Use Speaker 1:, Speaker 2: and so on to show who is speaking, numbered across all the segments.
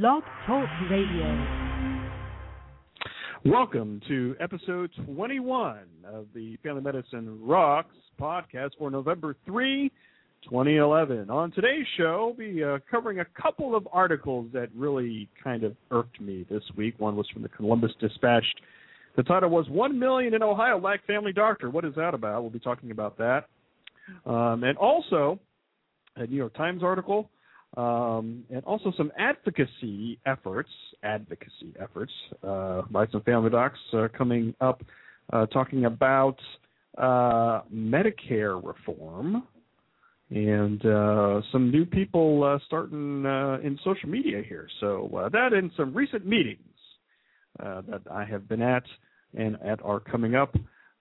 Speaker 1: Blog Talk Radio.
Speaker 2: Welcome to episode 21 of the Family Medicine Rocks podcast for November 3, 2011. On today's show, we'll be uh, covering a couple of articles that really kind of irked me this week. One was from the Columbus Dispatch. The title was One Million in Ohio Lack Family Doctor. What is that about? We'll be talking about that. Um, and also, a New York Times article um, and also some advocacy efforts, advocacy efforts uh, by some family docs uh, coming up, uh, talking about uh, Medicare reform and uh, some new people uh, starting in social media here. So that and some recent meetings that I have been at and at are coming up.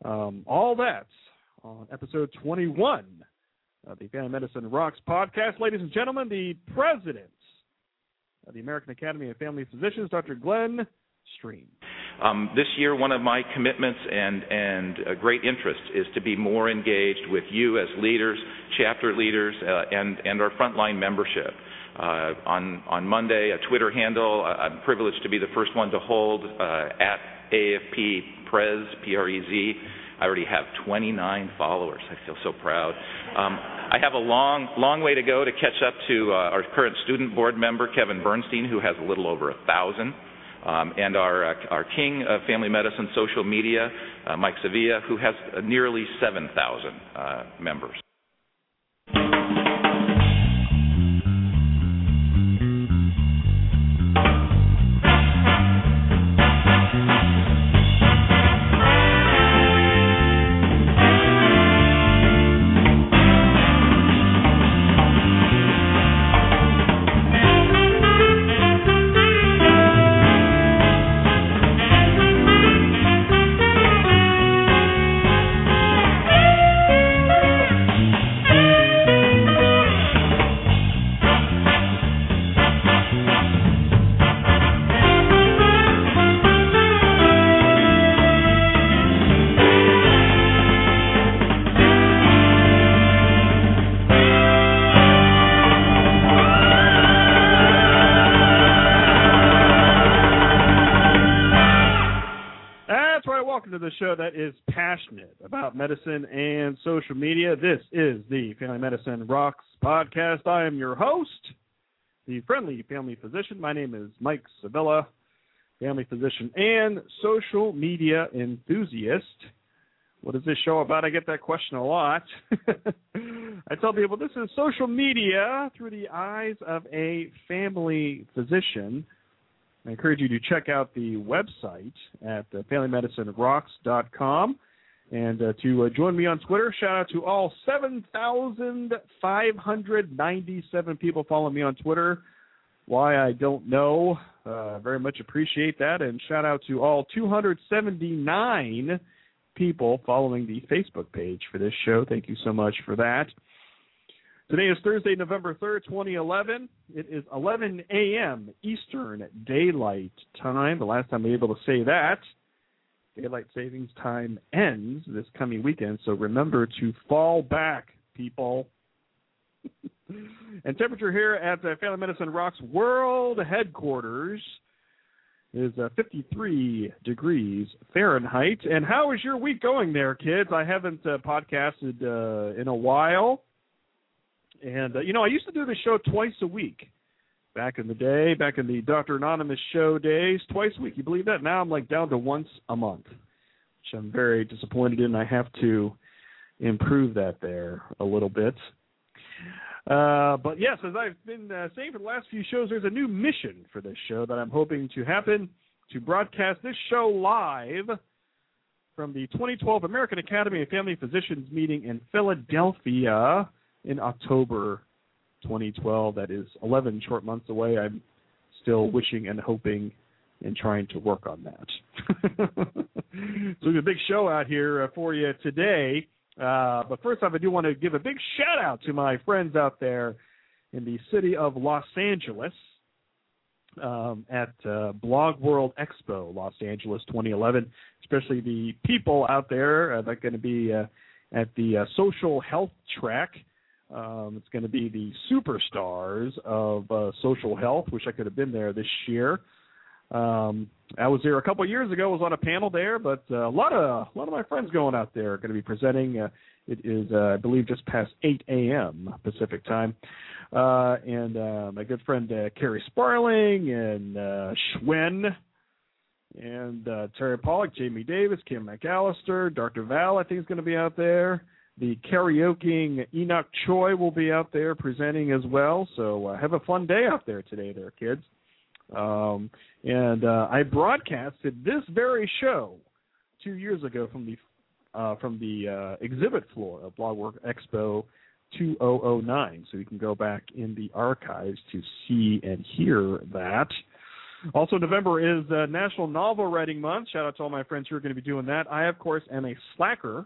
Speaker 2: Um, all that on episode 21 of the Family Medicine Rocks podcast. Ladies and gentlemen, the president of the American Academy of Family Physicians, Dr. Glen Stream.
Speaker 3: Um, this year, one of my commitments and, and a great interest is to be more engaged with you as leaders, chapter leaders, uh, and, and our frontline membership. Uh, on, on Monday, a Twitter handle, uh, I'm privileged to be the first one to hold uh, at AFP Prez, P R E Z I already have 29 followers. I feel so proud. Um, I have a long, long way to go to catch up to uh, our current student board member, Kevin Bernstein, who has a little over a thousand. Um, and our, uh, our king of family medicine social media, uh, Mike Sevilla, who has nearly 7,000 uh, members.
Speaker 2: Medicine and social media. This is the Family Medicine Rocks podcast. I am your host, the friendly family physician. My name is Mike Sevilla, family physician and social media enthusiast. What is this show about? I get that question a lot. I tell people this is social media through the eyes of a family physician. I encourage you to check out the website at FamilyMedicineRocks.com and uh, to uh, join me on Twitter. Shout out to all 7,597 people following me on Twitter. Why I don't know. Uh, very much appreciate that. And shout out to all 279 people following the Facebook page for this show. Thank you so much for that. Today is Thursday, November 3rd, 2011. It is 11 a.m. Eastern Daylight Time. The last time were able to say that, Daylight Savings Time ends this coming weekend, so remember to fall back, people. and temperature here at the Family Medicine Rocks World Headquarters is uh, 53 degrees Fahrenheit. And how is your week going there, kids? I haven't uh, podcasted uh, in a while. And, uh, you know, I used to do the show twice a week back in the day, back in the Dr. Anonymous show days, twice a week. You believe that? Now I'm like down to once a month, which I'm very disappointed in. I have to improve that there a little bit. Uh, but yes, as I've been uh, saying for the last few shows, there's a new mission for this show that I'm hoping to happen to broadcast this show live from the 2012 American Academy of Family Physicians meeting in Philadelphia in October 2012. That is 11 short months away. I'm still wishing and hoping and trying to work on that. so we have a big show out here uh, for you today. Uh, but first off, I do want to give a big shout out to my friends out there in the city of Los Angeles um, at uh, Blog World Expo Los Angeles 2011, especially the people out there uh, that are going to be uh, at the uh, social health track Um, it's going to be the superstars of uh, social health. Wish I could have been there this year. Um, I was there a couple of years ago. Was on a panel there, but uh, a lot of a lot of my friends going out there are going to be presenting. Uh, it is, uh, I believe, just past 8 a.m. Pacific time, uh, and uh, my good friend uh, Kerri Sparling and uh, Schwen and uh, Terry Pollock, Jamie Davis, Kim McAllister, Dr. Val, I think is going to be out there. The karaokeing Enoch Choi will be out there presenting as well. So uh, have a fun day out there today, there, kids. Um, and uh, I broadcasted this very show two years ago from the uh, from the uh, exhibit floor of Blog World Expo 2009. So you can go back in the archives to see and hear that. Also, November is uh, National Novel Writing Month. Shout out to all my friends who are going to be doing that. I, of course, am a slacker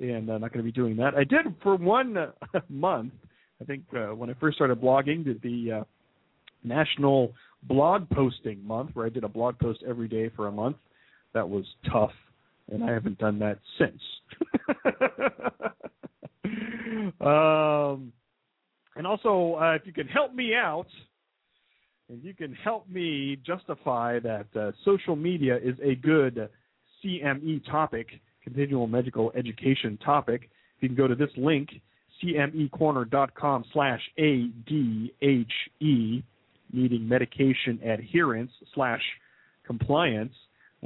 Speaker 2: and I'm not going to be doing that. I did for one uh, month. I think uh, when I first started blogging, did the uh, National Blog Posting Month, where I did a blog post every day for a month. That was tough, and I haven't done that since. um, and also, uh, if you can help me out, and you can help me justify that uh, social media is a good CME topic continual medical education topic. You can go to this link, cmecorner.com slash ADHE, needing medication adherence slash compliance.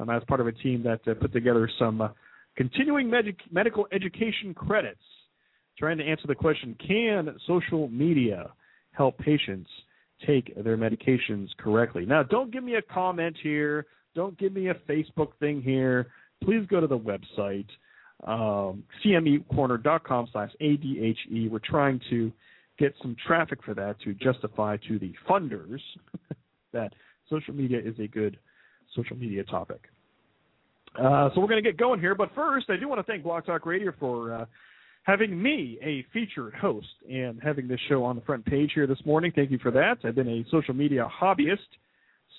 Speaker 2: Um, as part of a team that uh, put together some uh, continuing med- medical education credits, trying to answer the question can social media help patients take their medications correctly? Now, don't give me a comment here. Don't give me a Facebook thing here please go to the website, um, cmecorner.com slash ADHE. We're trying to get some traffic for that to justify to the funders that social media is a good social media topic. Uh, so we're going to get going here, but first, I do want to thank Blog Talk Radio for uh, having me a featured host and having this show on the front page here this morning. Thank you for that. I've been a social media hobbyist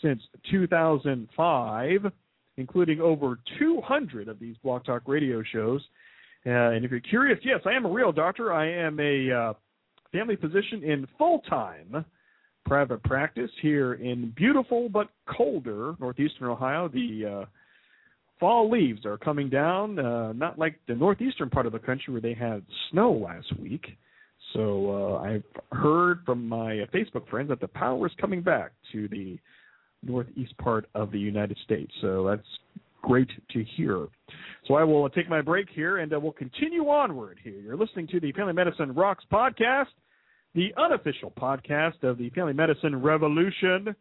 Speaker 2: since 2005 including over 200 of these Blog Talk radio shows. Uh, and if you're curious, yes, I am a real doctor. I am a uh, family physician in full time private practice here in beautiful but colder northeastern Ohio. The uh, fall leaves are coming down, uh, not like the northeastern part of the country where they had snow last week. So uh, I've heard from my Facebook friends that the power is coming back to the northeast part of the United States. So that's great to hear. So I will take my break here and uh, we'll continue onward here. You're listening to the Family Medicine Rocks podcast, the unofficial podcast of the Family Medicine Revolution.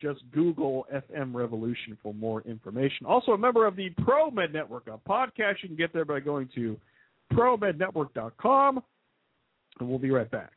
Speaker 2: Just Google FM Revolution for more information. Also, a member of the ProMed Network, a podcast you can get there by going to promednetwork.com. And we'll be right back.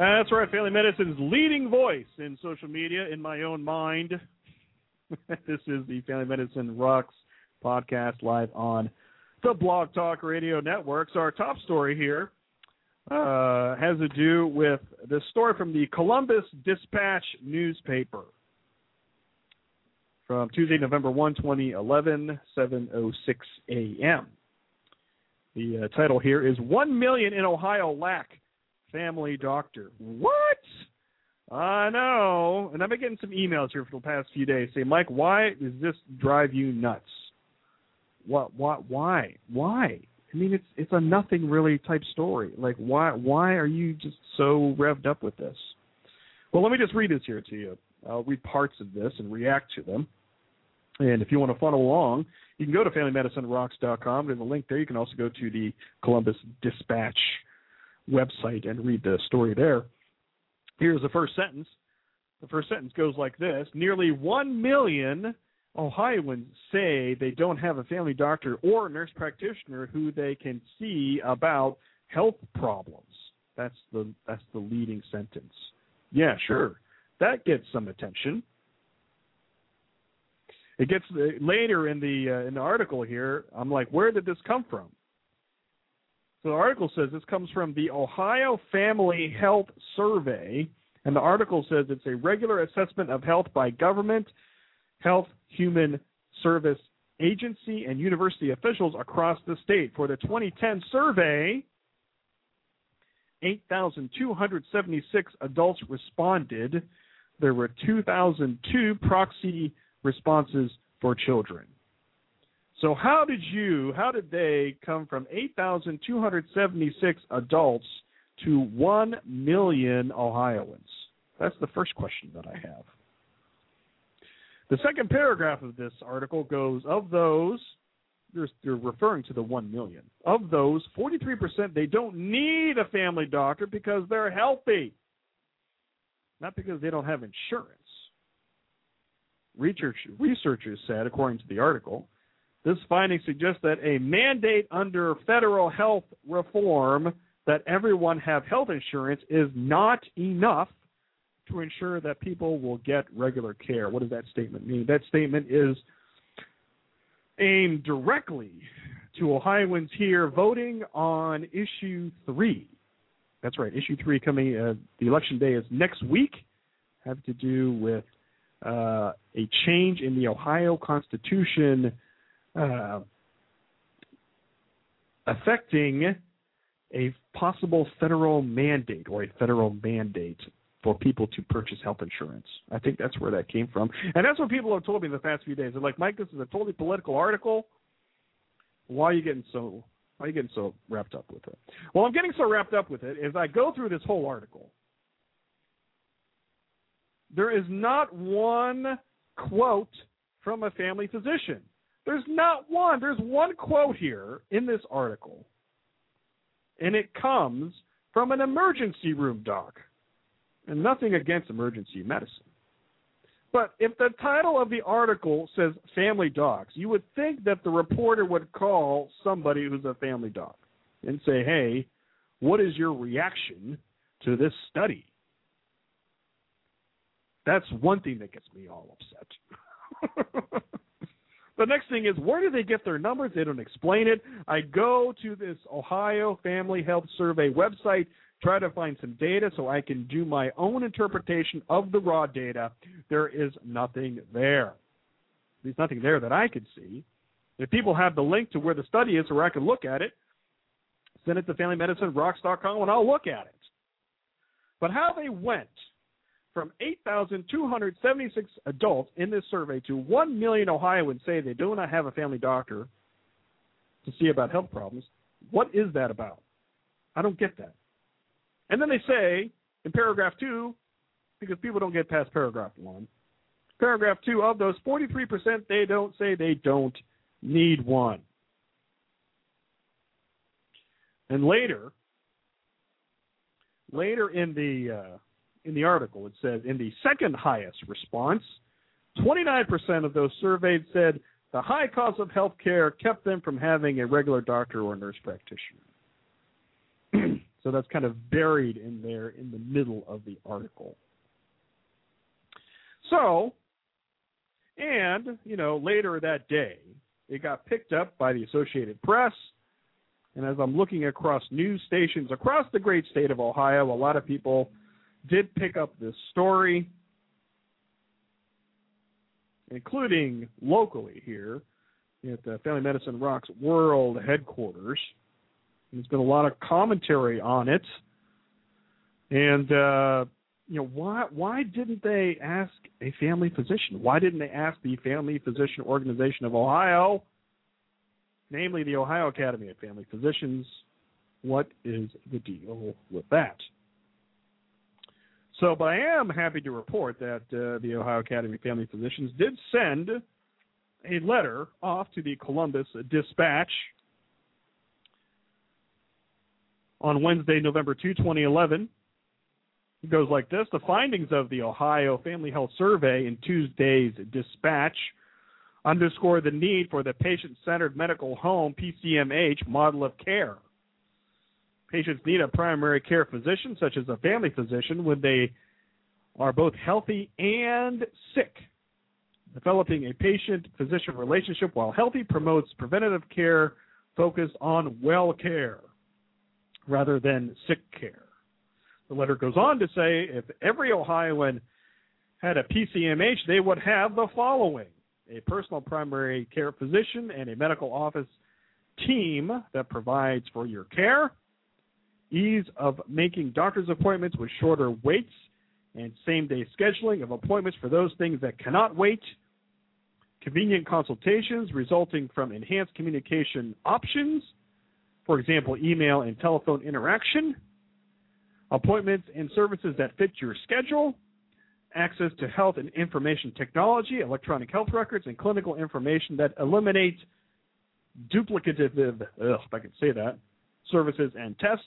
Speaker 2: That's right, Family Medicine's leading voice in social media, in my own mind. this is the Family Medicine Rocks podcast live on the Blog Talk Radio Networks. Our top story here uh, has to do with the story from the Columbus Dispatch newspaper from Tuesday, November 1, 2011, 7.06 a.m. The uh, title here is 1 million in Ohio lack family doctor. What? I know. And I've been getting some emails here for the past few days saying, Mike, why does this drive you nuts? What what why? Why? I mean it's it's a nothing really type story. Like why why are you just so revved up with this? Well let me just read this here to you. I'll read parts of this and react to them. And if you want to follow along, you can go to FamilyMedicineRocks.com. There's a link there. You can also go to the Columbus Dispatch website and read the story there. Here's the first sentence. The first sentence goes like this Nearly 1 million Ohioans say they don't have a family doctor or nurse practitioner who they can see about health problems. That's the that's the leading sentence. Yeah, sure. That gets some attention. It gets later in the uh, in the article here. I'm like, where did this come from? So the article says this comes from the Ohio Family Health Survey, and the article says it's a regular assessment of health by government, health, human service agency, and university officials across the state. For the 2010 survey, 8,276 adults responded. There were 2,002 proxy responses for children. So how did you, how did they come from 8,276 adults to 1 million Ohioans? That's the first question that I have. The second paragraph of this article goes, of those, they're, they're referring to the 1 million. Of those, 43% they don't need a family doctor because they're healthy, not because they don't have insurance. Research, researchers said, according to the article, this finding suggests that a mandate under federal health reform that everyone have health insurance is not enough to ensure that people will get regular care. What does that statement mean? That statement is aimed directly to Ohioans here voting on issue three. That's right, issue three coming. Uh, the election day is next week. Have to do with uh, a change in the Ohio Constitution uh, affecting a possible federal mandate or a federal mandate for people to purchase health insurance. I think that's where that came from. And that's what people have told me the past few days. They're like, Mike, this is a totally political article. Why are you getting so why are you getting so wrapped up with it? Well, I'm getting so wrapped up with it as I go through this whole article. There is not one quote from a family physician. There's not one. There's one quote here in this article, and it comes from an emergency room doc. And nothing against emergency medicine. But if the title of the article says family docs, you would think that the reporter would call somebody who's a family doc and say, hey, what is your reaction to this study? That's one thing that gets me all upset. The next thing is where do they get their numbers? They don't explain it. I go to this Ohio Family Health Survey website, try to find some data so I can do my own interpretation of the raw data. There is nothing there. There's nothing there that I could see. If people have the link to where the study is where I can look at it, send it to FamilyMedicineRocks.com and I'll look at it. But how they went from 8,276 adults in this survey to 1 million Ohioans say they do not have a family doctor to see about health problems. What is that about? I don't get that. And then they say in paragraph two, because people don't get past paragraph one, paragraph two of those 43% they don't say they don't need one. And later, later in the uh, in the article. It says in the second highest response, 29% of those surveyed said the high cost of health care kept them from having a regular doctor or nurse practitioner. so that's kind of buried in there in the middle of the article. So, and, you know, later that day, it got picked up by the Associated Press. And as I'm looking across news stations across the great state of Ohio, a lot of people did pick up this story, including locally here at the Family Medicine Rocks World headquarters. There's been a lot of commentary on it, and uh, you know why why didn't they ask a family physician? Why didn't they ask the Family Physician Organization of Ohio, namely the Ohio Academy of Family Physicians? What is the deal with that? So, but I am happy to report that uh, the Ohio Academy of Family Physicians did send a letter off to the Columbus Dispatch on Wednesday, November 2, 2011, It goes like this The findings of the Ohio Family Health Survey in Tuesday's dispatch underscore the need for the patient centered medical home PCMH model of care. Patients need a primary care physician, such as a family physician, when they are both healthy and sick. Developing a patient physician relationship while healthy promotes preventative care focused on well care rather than sick care. The letter goes on to say if every Ohioan had a PCMH, they would have the following a personal primary care physician and a medical office team that provides for your care, ease of making doctor's appointments with shorter waits and same day scheduling of appointments for those things that cannot wait, convenient consultations resulting from enhanced communication options, for example, email and telephone interaction, appointments and services that fit your schedule, access to health and information technology, electronic health records, and clinical information that eliminate duplicative, ugh, if I can say that, services and tests,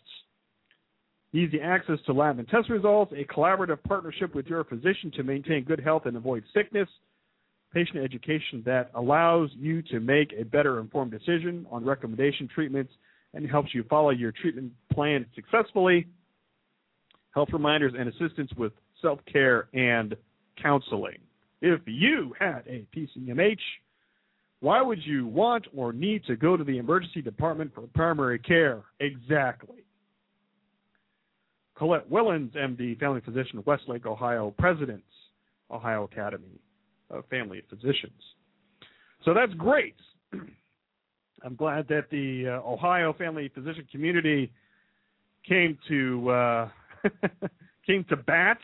Speaker 2: easy access to lab and test results, a collaborative partnership with your physician to maintain good health and avoid sickness, patient education that allows you to make a better informed decision on recommendation treatments and helps you follow your treatment plan successfully, health reminders and assistance with self care and counseling. If you had a PCMH, why would you want or need to go to the emergency department for primary care? Exactly. Colette Willens, MD, family physician, Westlake, Ohio, President's Ohio Academy of Family Physicians. So that's great. I'm glad that the uh, Ohio family physician community came to uh, came to bat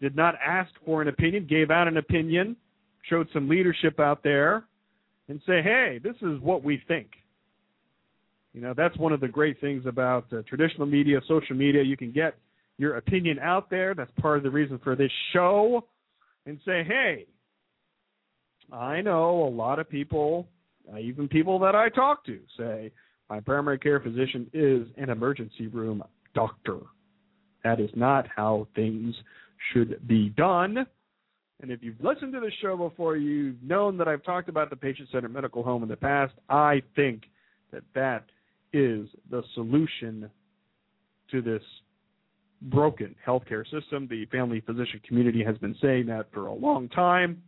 Speaker 2: did not ask for an opinion, gave out an opinion, showed some leadership out there, and say, hey, this is what we think. You know, that's one of the great things about uh, traditional media, social media. You can get your opinion out there. That's part of the reason for this show. And say, hey, I know a lot of people, uh, even people that I talk to, say, my primary care physician is an emergency room doctor. That is not how things should be done. And if you've listened to the show before, you've known that I've talked about the patient centered medical home in the past. I think that that is the solution to this broken healthcare system. The family physician community has been saying that for a long time.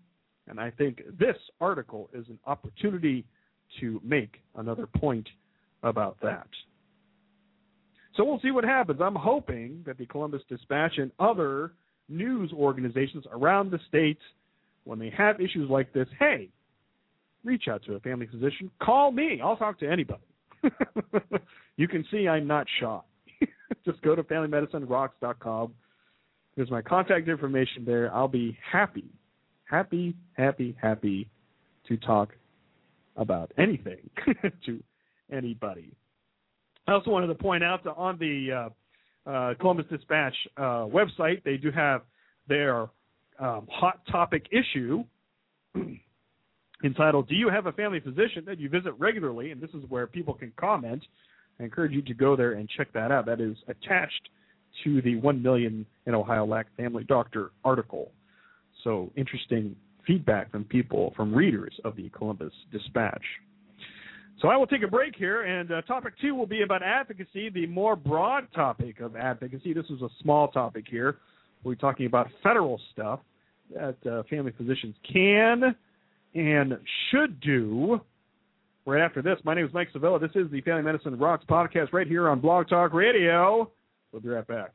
Speaker 2: And I think this article is an opportunity to make another point about that. So we'll see what happens. I'm hoping that the Columbus Dispatch and other news organizations around the state, when they have issues like this, hey, reach out to a family physician. Call me. I'll talk to anybody. you can see I'm not shy. Just go to familymedicinerocks.com. There's my contact information there. I'll be happy, happy, happy, happy to talk about anything to anybody. I also wanted to point out that on the uh, uh, Columbus Dispatch uh, website. They do have their um, hot topic issue entitled "Do you have a family physician that you visit regularly?" And this is where people can comment. I encourage you to go there and check that out. That is attached to the one million in Ohio lack family doctor article. So interesting feedback from people, from readers of the Columbus Dispatch. So I will take a break here, and uh, topic two will be about advocacy, the more broad topic of advocacy. This is a small topic here. We're talking about federal stuff that uh, family physicians can and should do. Right after this, my name is Mike Sevilla. This is the Family Medicine Rocks podcast right here on Blog Talk Radio. We'll be right back.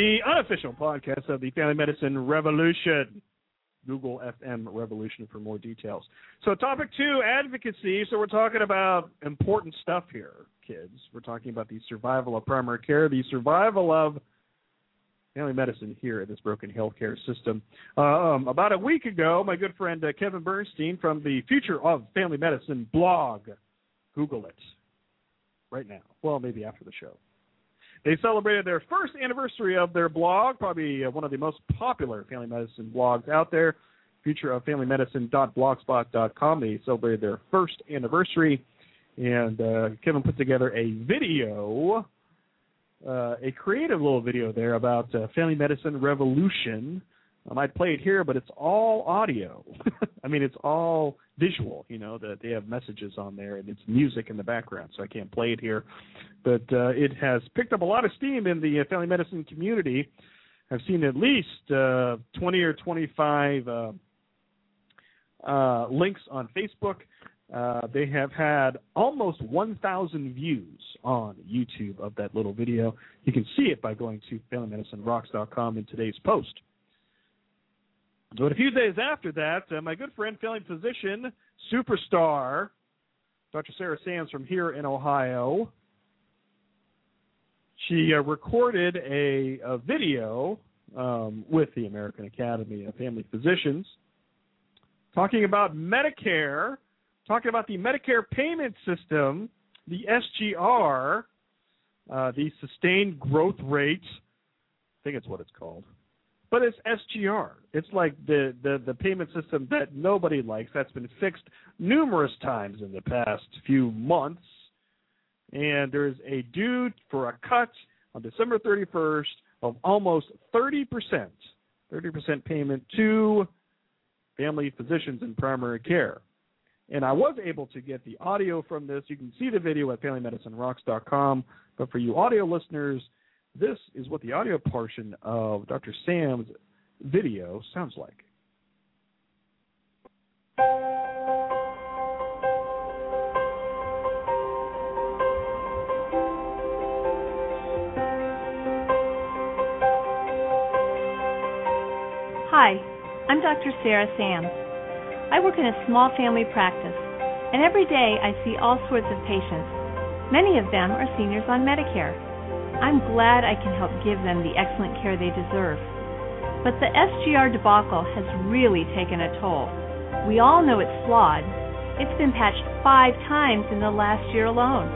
Speaker 2: The unofficial podcast of the Family Medicine Revolution. Google FM Revolution for more details. So, topic two advocacy. So, we're talking about important stuff here, kids. We're talking about the survival of primary care, the survival of family medicine here in this broken healthcare system. Um, about a week ago, my good friend uh, Kevin Bernstein from the Future of Family Medicine blog, Google it right now. Well, maybe after the show. They celebrated their first anniversary of their blog, probably uh, one of the most popular family medicine blogs out there, futureoffamilymedicine.blogspot.com. They celebrated their first anniversary, and uh, Kevin put together a video, uh, a creative little video there about uh, family medicine revolution. Um, I'd play it here, but it's all audio. I mean, it's all visual. You know that they have messages on there and it's music in the background, so I can't play it here. But uh, it has picked up a lot of steam in the uh, family medicine community. I've seen at least uh, 20 or 25 uh, uh, links on Facebook. Uh, they have had almost 1,000 views on YouTube of that little video. You can see it by going to FamilyMedicineRocks.com in today's post. But a few days after that, uh, my good friend, family physician, superstar, Dr. Sarah Sams from here in Ohio, she uh, recorded a, a video um, with the American Academy of Family Physicians talking about Medicare, talking about the Medicare payment system, the SGR, uh, the sustained growth rate. I think it's what it's called but it's SGR. It's like the, the, the payment system that nobody likes. That's been fixed numerous times in the past few months. And there's a due for a cut on December 31st of almost 30%, 30% payment to family physicians in primary care. And I was able to get the audio from this. You can see the video at FamilyMedicineRocks.com. But for you audio listeners, this is what the audio portion of Dr. Sam's video sounds like.
Speaker 4: Hi, I'm Dr. Sarah Sams. I work in a small family practice, and every day I see all sorts of patients. Many of them are seniors on Medicare. I'm glad I can help give them the excellent care they deserve. But the SGR debacle has really taken a toll. We all know it's flawed. It's been patched five times in the last year alone.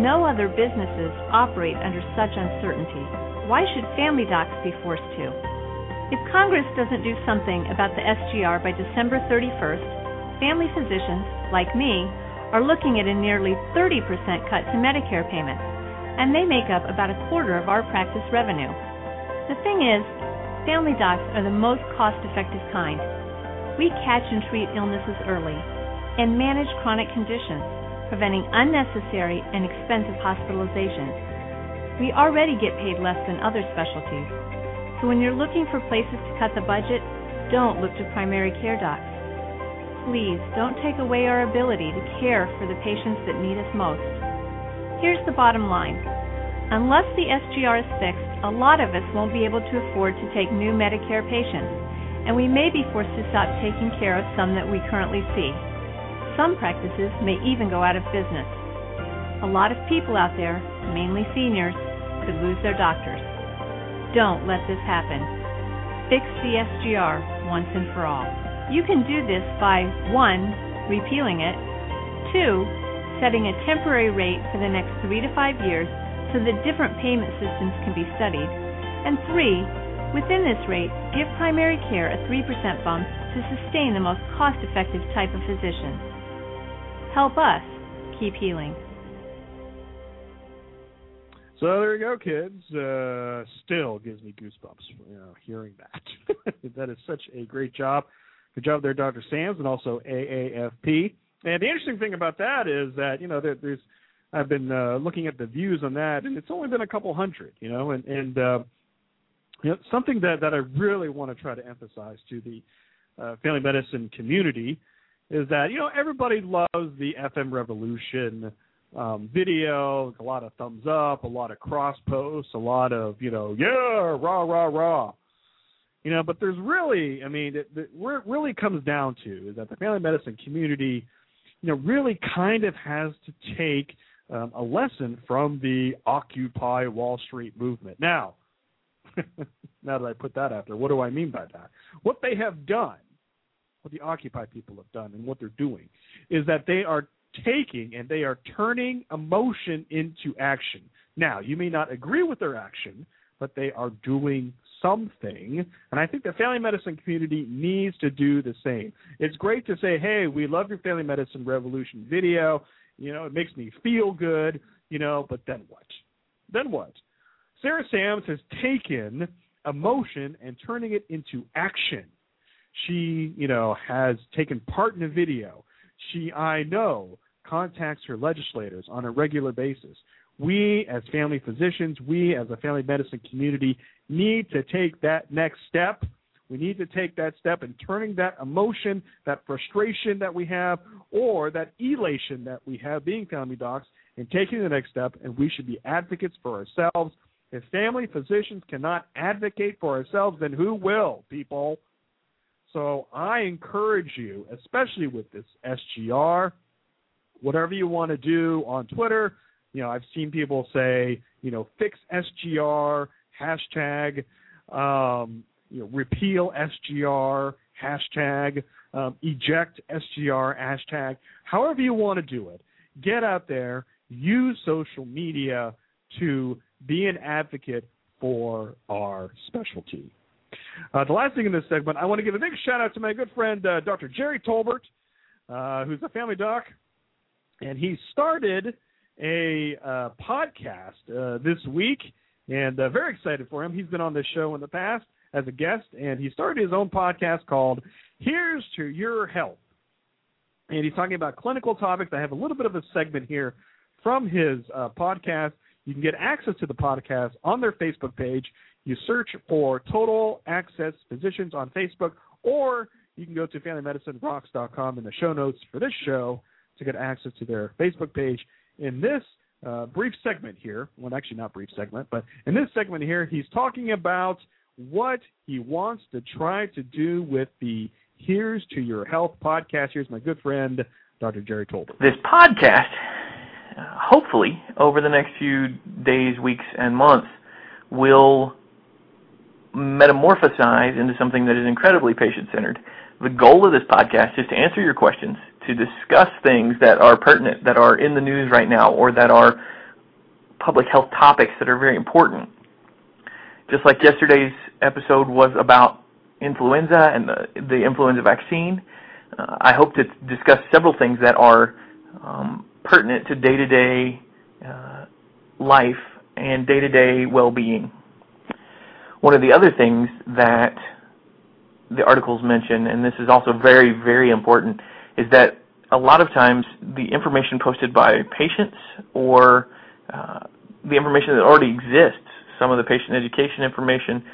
Speaker 4: No other businesses operate under such uncertainty. Why should family docs be forced to? If Congress doesn't do something about the SGR by December 31st, family physicians, like me, are looking at a nearly 30% cut to Medicare payments and they make up about a quarter of our practice revenue. The thing is, family docs are the most cost effective kind. We catch and treat illnesses early and manage chronic conditions, preventing unnecessary and expensive hospitalizations. We already get paid less than other specialties, so when you're looking for places to cut the budget, don't look to primary care docs. Please don't take away our ability to care for the patients that need us most. Here's the bottom line. Unless the SGR is fixed, a lot of us won't be able to afford to take new Medicare patients, and we may be forced to stop taking care of some that we currently see. Some practices may even go out of business. A lot of people out there, mainly seniors, could lose their doctors. Don't let this happen. Fix the SGR once and for all. You can do this by 1. repealing it, 2 setting a temporary rate for the next three to five years so that different payment systems can be studied. And three, within this rate, give primary care a 3% bump to sustain the most cost effective type of physician. Help us keep healing.
Speaker 2: So there you go, kids. Uh, still gives me goosebumps, you know, hearing that. that is such a great job. Good job there, Dr. Sams, and also AAFP. And the interesting thing about that is that you know there, there's I've been uh, looking at the views on that, and it's only been a couple hundred, you know, and and uh, you know something that that I really want to try to emphasize to the uh, family medicine community is that you know everybody loves the FM revolution um, video, a lot of thumbs up, a lot of cross posts, a lot of you know yeah rah rah rah, You know, but there's really, I mean, it, it, where it really comes down to is that the family medicine community, you know, really kind of has to take um, a lesson from the Occupy Wall Street movement. Now, now that I put that out there, what do I mean by that? What they have done, what the Occupy people have done, and what they're doing, is that they are taking and they are turning emotion into action. Now, you may not agree with their action, but they are doing something. And I think the family medicine community needs to do the same. It's great to say, hey, we love your family medicine revolution video. You know, it makes me feel good, you know, but then what? Then what? Sarah Sams has taken emotion and turning it into action. She, you know, has taken part in a video. She, I know, contacts her legislators on a regular basis. We, as family physicians, we, as a family medicine community, need to take that next step. We need to take that step in turning that emotion, that frustration that we have, or that elation that we have being family docs, and taking the next step. And we should be advocates for ourselves. If family physicians cannot advocate for ourselves, then who will, people? So I encourage you, especially with this SGR, whatever you want to do on Twitter. You know, I've seen people say, you know, fix SGR, hashtag, um, you know, repeal SGR, hashtag, um, eject SGR, hashtag, however you want to do it. Get out there, use social media to be an advocate for our specialty. Uh, the last thing in this segment, I want to give a big shout out to my good friend, uh, Dr. Jerry Tolbert, uh, who's a family doc, and he started a uh, podcast uh, this week and uh, very excited for him. He's been on this show in the past as a guest, and he started his own podcast called Here's to Your Health. And he's talking about clinical topics. I have a little bit of a segment here from his uh, podcast. You can get access to the podcast on their Facebook page. You search for Total Access Physicians on Facebook, or you can go to FamilyMedicineRocks.com in the show notes for this show to get access to their Facebook page. In this uh, brief segment here. Well, actually, not brief segment, but in this segment here, he's talking about what he wants to try to do with the Here's to Your Health podcast. Here's my good friend, Dr. Jerry Tolbert.
Speaker 5: This podcast, hopefully, over the next few days, weeks, and months, will metamorphosize into something that is incredibly patient centered. The goal of this podcast is to answer your questions to discuss things that are pertinent, that are in the news right now, or that are public health topics that are very important. Just like yesterday's episode was about influenza and the, the influenza vaccine, uh, I hope to discuss several things that are um, pertinent to day to day life and day to day well being. One of the other things that the articles mention, and this is also very, very important, is that a lot of times the information posted by patients or uh, the information that already exists, some of the patient education information,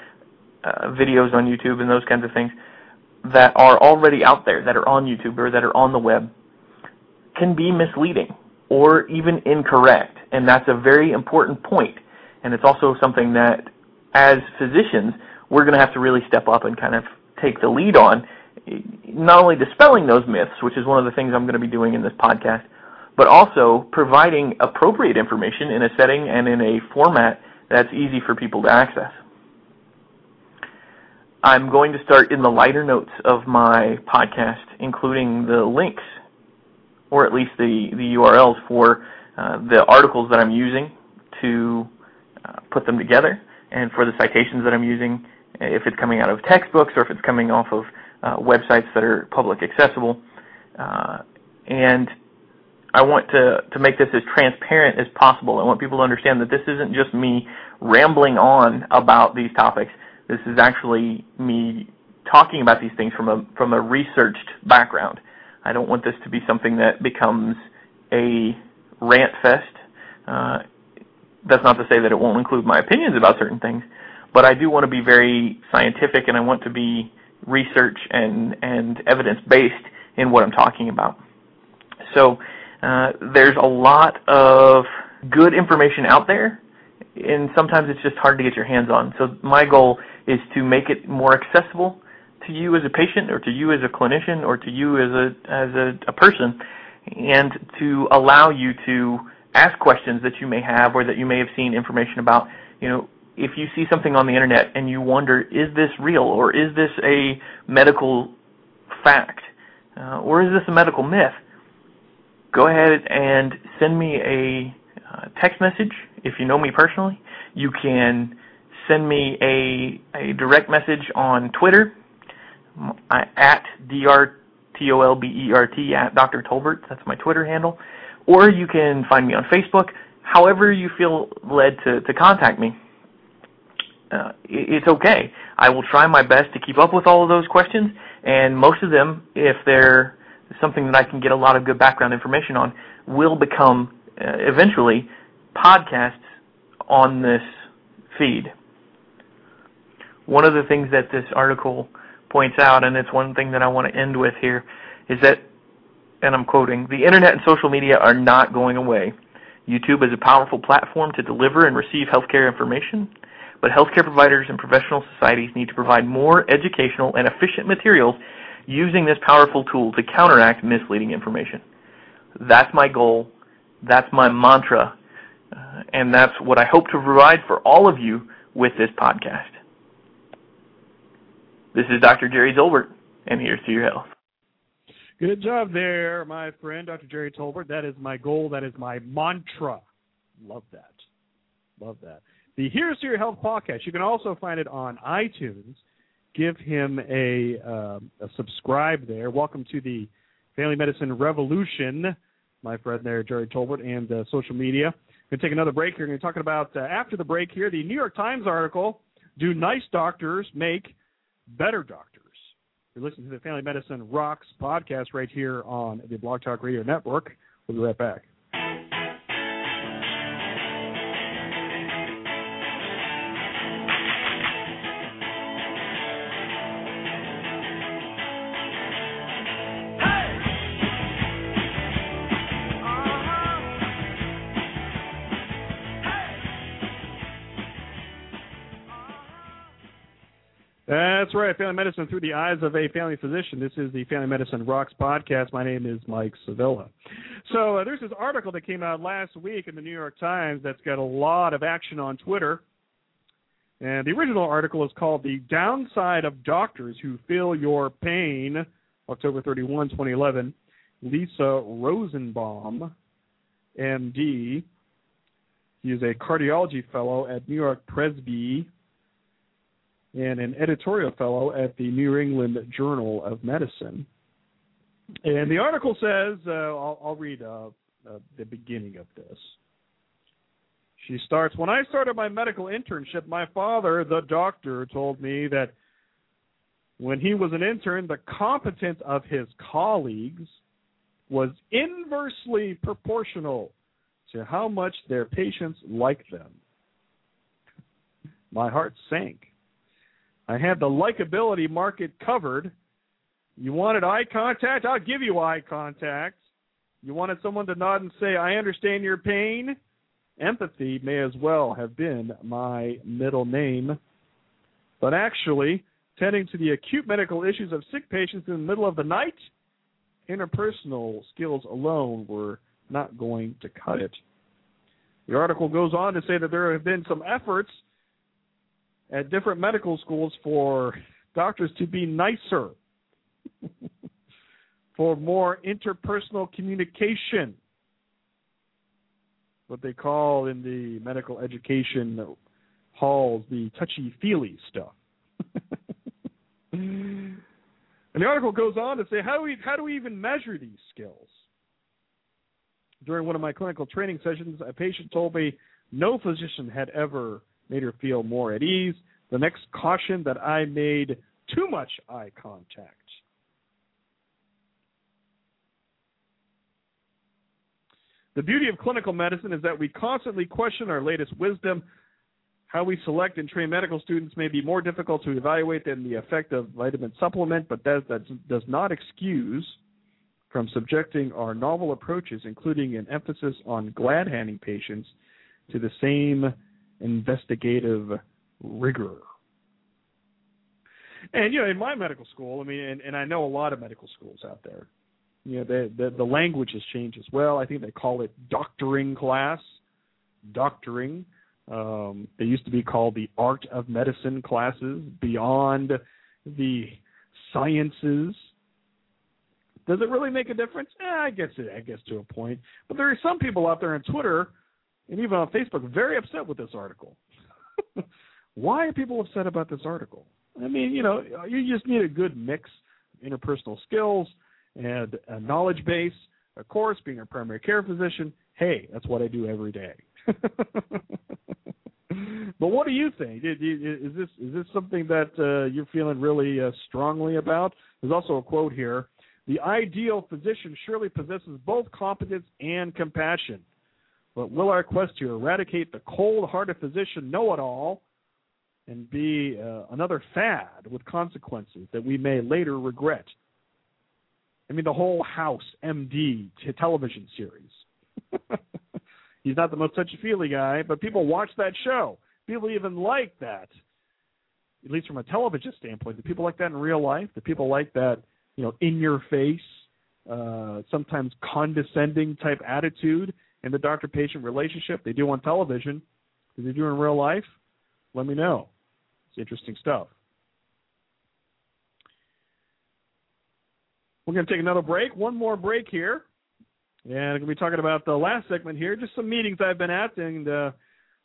Speaker 5: uh, videos on YouTube and those kinds of things that are already out there, that are on YouTube or that are on the web, can be misleading or even incorrect. And that's a very important point. And it's also something that, as physicians, we're going to have to really step up and kind of take the lead on not only dispelling those myths, which is one of the things I'm going to be doing in this podcast, but also providing appropriate information in a setting and in a format that's easy for people to access. I'm going to start in the lighter notes of my podcast, including the links, or at least the, the URLs for uh, the articles that I'm using to uh, put them together, and for the citations that I'm using, if it's coming out of textbooks or if it's coming off of websites that are public accessible. Uh, and I want to, to make this as transparent as possible. I want people to understand that this isn't just me rambling on about these topics. This is actually me talking about these things from a from a researched background. I don't want this to be something that becomes a rant fest. Uh, that's not to say that it won't include my opinions about certain things, but I do want to be very scientific and I want to be research and, and evidence based in what I'm talking about. So uh, there's a lot of good information out there, and sometimes it's just hard to get your hands on. So my goal is to make it more accessible to you as a patient, or to you as a clinician, or to you as a as a, a person, and to allow you to ask questions that you may have or that you may have seen information about. You know, if you see something on the internet and you wonder, is this real or is this a medical fact uh, or is this a medical myth? Go ahead and send me a uh, text message if you know me personally. You can send me a a direct message on Twitter at drtolbert at Dr. Tolbert. That's my Twitter handle. Or you can find me on Facebook. However you feel led to, to contact me, uh, it's okay. I will try my best to keep up with all of those questions, and most of them, if they're something that I can get a lot of good background information on, will become uh, eventually podcasts on this feed. One of the things that this article points out, and it's one thing that I want to end with here, is that, and I'm quoting, the internet and social media are not going away. YouTube is a powerful platform to deliver and receive healthcare information, but healthcare providers and professional societies need to provide more educational and efficient materials using this powerful tool to counteract misleading information. That's my goal. That's my mantra. Uh, and that's what I hope to provide for all of you with this podcast. This is Dr. Jerry Tolbert, and here's to your health.
Speaker 2: Good job there, my friend, Dr. Jerry Tolbert. That is my goal. That is my mantra. Love that. Love that. The Here's to Your Health podcast. You can also find it on iTunes. Give him a, uh, a subscribe there. Welcome to the Family Medicine Revolution, my friend there, Jerry Tolbert, and uh, social media. We're going to take another break here. We're going to talk about, uh, after the break here, the New York Times article Do Nice Doctors Make Better Doctors? You're listening to the Family Medicine Rocks podcast right here on the Blog Talk Radio Network. We'll be right back. Family Medicine through the eyes of a family physician. This is the Family Medicine Rocks podcast. My name is Mike Sevilla. So uh, there's this article that came out last week in the New York Times that's got a lot of action on Twitter. And the original article is called The Downside of Doctors Who Feel Your Pain, October 31, 2011. Lisa Rosenbaum, MD. He is a cardiology fellow at New York Presby and an editorial fellow at the New England Journal of Medicine. And the article says, uh, I'll, I'll, read uh, uh, the beginning of this. She starts When I started my medical internship, my father, the doctor, told me that when he was an intern, the competence of his colleagues was inversely proportional to how much their patients liked them. My heart sank. I have the likability market covered. You wanted eye contact? I'll give you eye contact. You wanted someone to nod and say, I understand your pain? Empathy may as well have been my middle name. But actually, tending to the acute medical issues of sick patients in the middle of the night, interpersonal skills alone were not going to cut it. The article goes on to say that there have been some efforts at different medical schools for doctors to be nicer, for more interpersonal communication, what they call in the medical education halls the touchy feely stuff. and the article goes on to say how do we how do we even measure these skills? During one of my clinical training sessions, a patient told me no physician had ever made her feel more at ease. The next caution that I made too much eye contact. The beauty of clinical medicine is that we constantly question our latest wisdom. How we select and train medical students may be more difficult to evaluate than the effect of vitamin supplement, but that, that does not excuse from subjecting our novel approaches, including an emphasis on glad handing patients, to the same investigative rigor. And you know, in my medical school, I mean, and, and I know a lot of medical schools out there. You know, the, the the language has changed as well. I think they call it doctoring class, doctoring. Um, they used to be called the art of medicine classes, beyond the sciences. Does it really make a difference? Eh, I guess it, I guess to a point. But there are some people out there on Twitter and even on Facebook very upset with this article. Why are people upset about this article? I mean, you know, you just need a good mix interpersonal skills and a knowledge base. Of course, being a primary care physician, hey, that's what I do every day. but what do you think? Is this is this something that uh, you're feeling really uh, strongly about? There's also a quote here: "The ideal physician surely possesses both competence and compassion, but will our quest to eradicate the cold-hearted physician know-it-all and be uh, another fad with consequences that we may later regret?" I mean, the whole House MD television series. He's not the most touchy feely guy, but people watch that show. People even like that, at least from a television standpoint. Do people like that in real life? Do people like that, you know, in your face, uh, sometimes condescending type attitude in the doctor patient relationship? They do on television. Do they do in real life? Let me know. It's interesting stuff. We're going to take another break. One more break here. And I'm going to be talking about the last segment here, just some meetings I've been at and uh,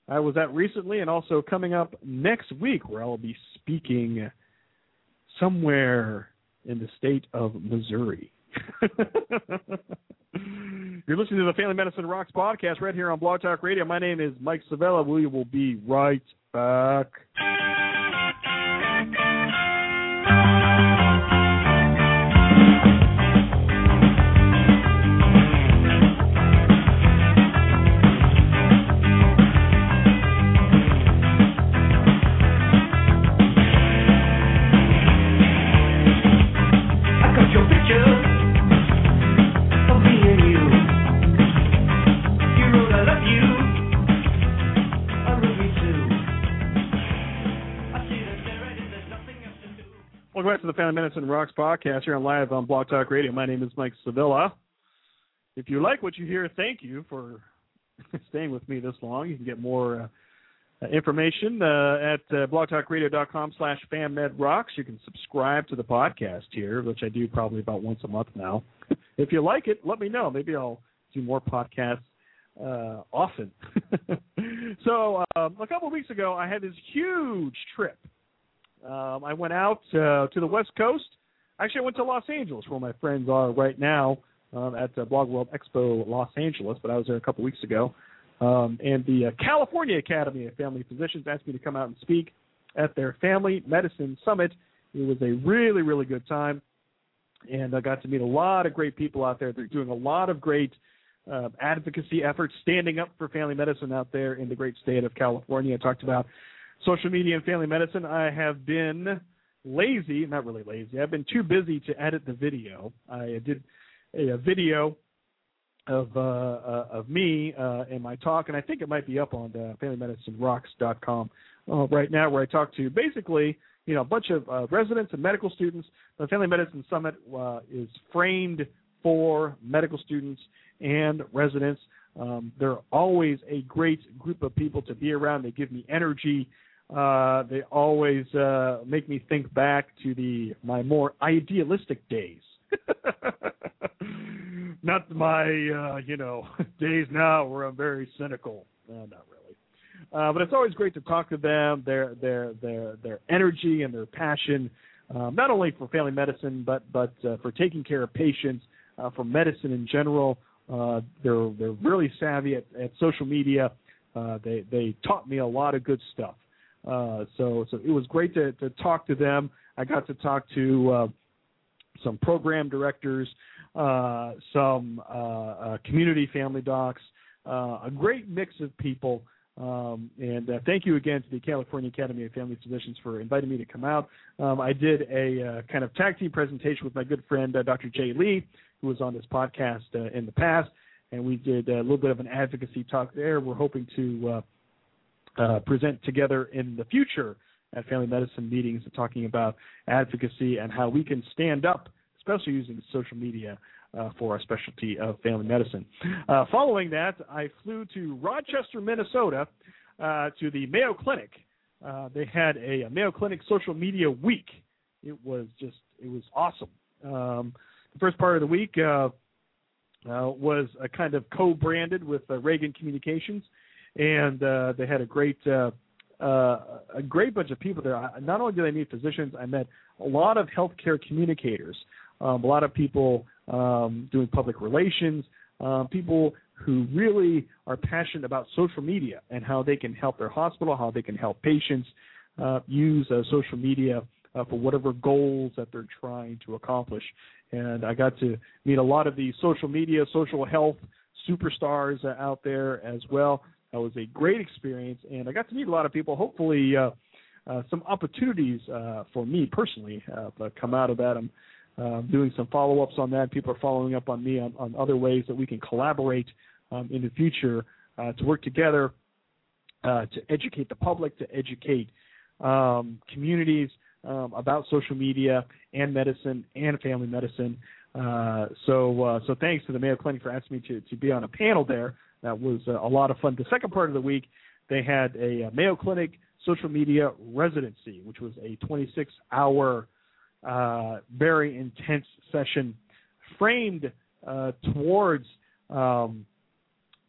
Speaker 2: I was at recently, and also coming up next week, where I'll be speaking somewhere in the state of Missouri. You're listening to the Family Medicine Rocks podcast right here on Blog Talk Radio. My name is Mike Sevilla. We will be right back. Family Medicine Rocks podcast here on live on Blog Talk Radio. My name is Mike Sevilla. If you like what you hear, thank you for staying with me this long. You can get more uh, information uh, at uh, blogtalkradio.com slash fammedrocks. You can subscribe to the podcast here, which I do probably about once a month now. if you like it, let me know. Maybe I'll do more podcasts uh, often. so um, a couple of weeks ago, I had this huge trip um, I went out uh, to the West Coast. Actually, I went to Los Angeles, where my friends are right now um, at uh, Blog World Expo Los Angeles. But I was there a couple weeks ago, um, and the uh, California Academy of Family Physicians asked me to come out and speak at their Family Medicine Summit. It was a really, really good time, and I got to meet a lot of great people out there. They're doing a lot of great uh, advocacy efforts, standing up for family medicine out there in the great state of California. I talked about social media and family medicine, I have been lazy, not really lazy. I've been too busy to edit the video. I did a, a video of uh, uh, of me uh, and my talk, and I think it might be up on uh, FamilyMedicineRocks.com uh, right now, where I talk to basically you know a bunch of uh, residents and medical students. The Family Medicine Summit uh, is framed for medical students and residents. Um, they're always a great group of people to be around. They give me energy. Uh, they always uh, make me think back to the my more idealistic days. not my uh, you know days now where I'm very cynical. not really. Uh, but it's always great to talk to them. Their their their their energy and their passion, um, not only for family medicine, but but uh, for taking care of patients, uh, for medicine in general. Uh, they're they're really savvy at, at social media. Uh, they they taught me a lot of good stuff. Uh, so so it was great to, to talk to them. I got to talk to uh, some program directors, uh, some uh, uh, community family docs, uh, a great mix of people. Um, and thank you again to the California Academy of Family Physicians for inviting me to come out. Um, I did a kind of tag team presentation with my good friend Dr. Jay Lee, who was on this podcast in the past, and we did a little bit of an advocacy talk there. We're hoping to uh, present together in the future at family medicine meetings, talking about advocacy and how we can stand up, especially using social media. Uh, for our specialty of family medicine. Uh, following that, I flew to Rochester, Minnesota, uh, to the Mayo Clinic. Uh, they had a, a, Mayo Clinic social media week. It was just, it was awesome. Um, the first part of the week uh, uh, was a kind of co-branded with Ragan Communications, and they had a great. a great bunch of people there. Not only did I meet physicians, I met a lot of healthcare communicators, um, a lot of people um, doing public relations, um, people who really are passionate about social media and how they can help their hospital, how they can help patients uh, use uh, social media uh, for whatever goals that they're trying to accomplish. And I got to meet a lot of the social media, social health superstars uh, out there as well. That was a great experience, and I got to meet a lot of people. Hopefully, uh, uh, some opportunities for me personally have come out of that. I'm uh, doing some follow ups on that. People are following up on me on, on other ways that we can collaborate um, in the future uh, to work together uh, to educate the public, to educate um, communities um, about social media and medicine and family medicine. Uh, so, uh, so thanks to the Mayo Clinic for asking me to, to be on a panel there. That was a lot of fun. The second part of the week, they had a Mayo Clinic social media residency, which was a 26 hour uh, very intense session framed uh, towards um,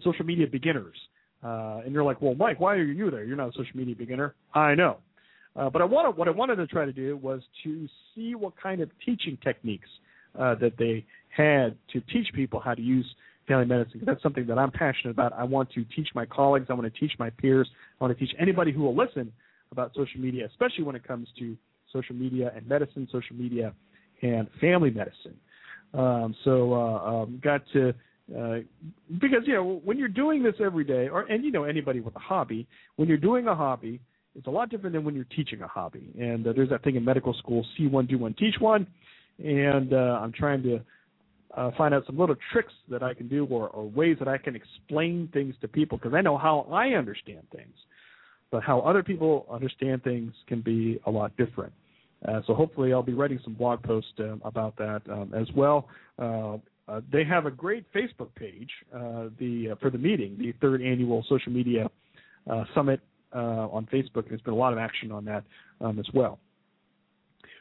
Speaker 2: social media beginners. Uh, and you're like, well, Mike, why are you there? You're not a social media beginner. I know. Uh, but I wanted, what I wanted to try to do was to see what kind of teaching techniques uh, that they had to teach people how to use family medicine. That's something that I'm passionate about. I want to teach my colleagues. I want to teach my peers. I want to teach anybody who will listen about social media, especially when it comes to social media and medicine, social media and family medicine. Um, so uh, um, got to uh, because you know when you're doing this every day, or and you know anybody with a hobby, when you're doing a hobby, it's a lot different than when you're teaching a hobby. And uh, there's that thing in medical school: see one, do one, teach one. And uh, I'm trying to uh, find out some little tricks that I can do, or, or ways that I can explain things to people, because I know how I understand things but how other people understand things can be a lot different. Uh, so hopefully, I'll be writing some blog posts uh, about that um, as well. Uh, uh they have a great Facebook page uh, the uh, for the meeting, the third annual social media summit on Facebook. There's been a lot of action on that um, as well.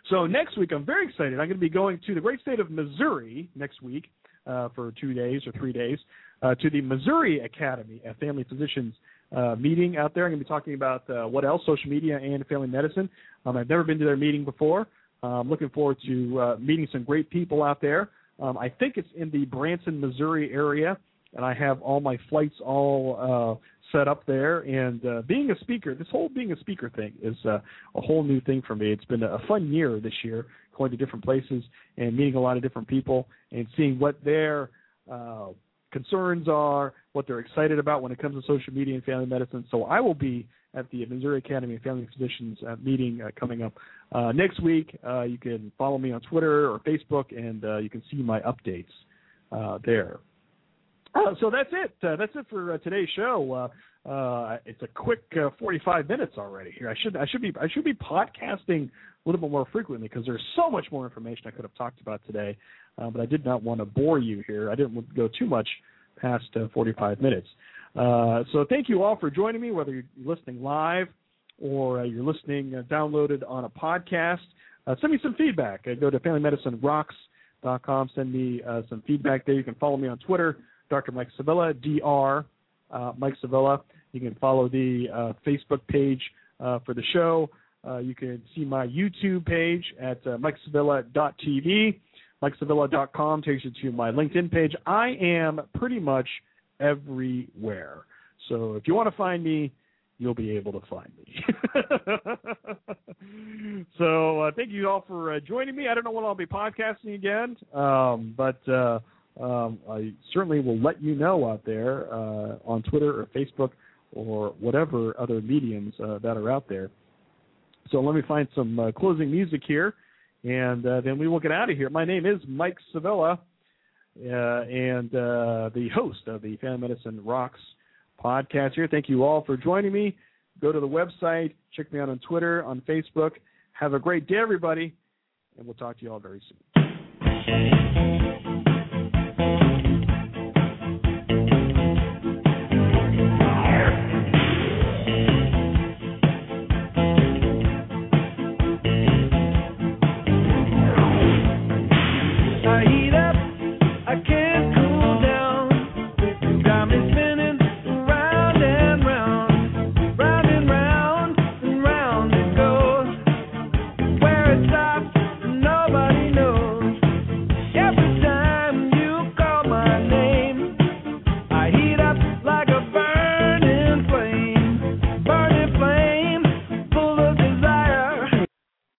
Speaker 2: So next week, I'm very excited. I'm going to be going to the great state of Missouri next week for two days or three days to the Missouri Academy of Family Physicians uh, meeting out there. I'm going to be talking about uh, what else, social media and family medicine. Um, I've never been to their meeting before. I'm looking forward to uh, meeting some great people out there. Um, I think it's in the Branson, Missouri area, and I have all my flights all uh, set up there. And uh, being a speaker, this whole being a speaker thing is uh, a whole new thing for me. It's been a fun year this year, going to different places and meeting a lot of different people and seeing what their uh, concerns are, what they're excited about when it comes to social media and family medicine. So I will be at the Missouri Academy of Family Physicians uh, meeting uh, coming up uh, next week. Uh, you can follow me on Twitter or Facebook, and uh, you can see my updates uh, there. so that's it. that's it for today's show. It's a quick 45 minutes already here. I should I should be I should be podcasting a little bit more frequently because there's so much more information I could have talked about today uh, but I did not want to bore you here. I didn't want to go too much past uh, 45 minutes. Uh, so thank you all for joining me, whether you're listening live or uh, you're listening uh, downloaded on a podcast. Uh, send me some feedback. go to FamilyMedicineRocks.com. Send me some feedback there. You can follow me on Twitter, Dr. Mike Sevilla, Dr. Mike Sevilla. You can follow the Facebook page for the show. you can see my YouTube page at uh, MikeSevilla.tv. MikeSevilla.com takes you to my LinkedIn page. I am pretty much everywhere. So if you want to find me, you'll be able to find me. so uh, thank you all for uh, joining me. I don't know when I'll be podcasting again, um, but uh, um, I certainly will let you know out there uh, on Twitter or Facebook or whatever other mediums uh, that are out there. So let me find some uh, closing music here and uh, then we will get out of here. My name is Mike Sevilla, uh, and uh, the host of the Family Medicine Rocks podcast here. Thank you all for joining me. Go to the website. Check me out on Twitter, on Facebook. Have a great day, everybody, and we'll talk to you all very soon.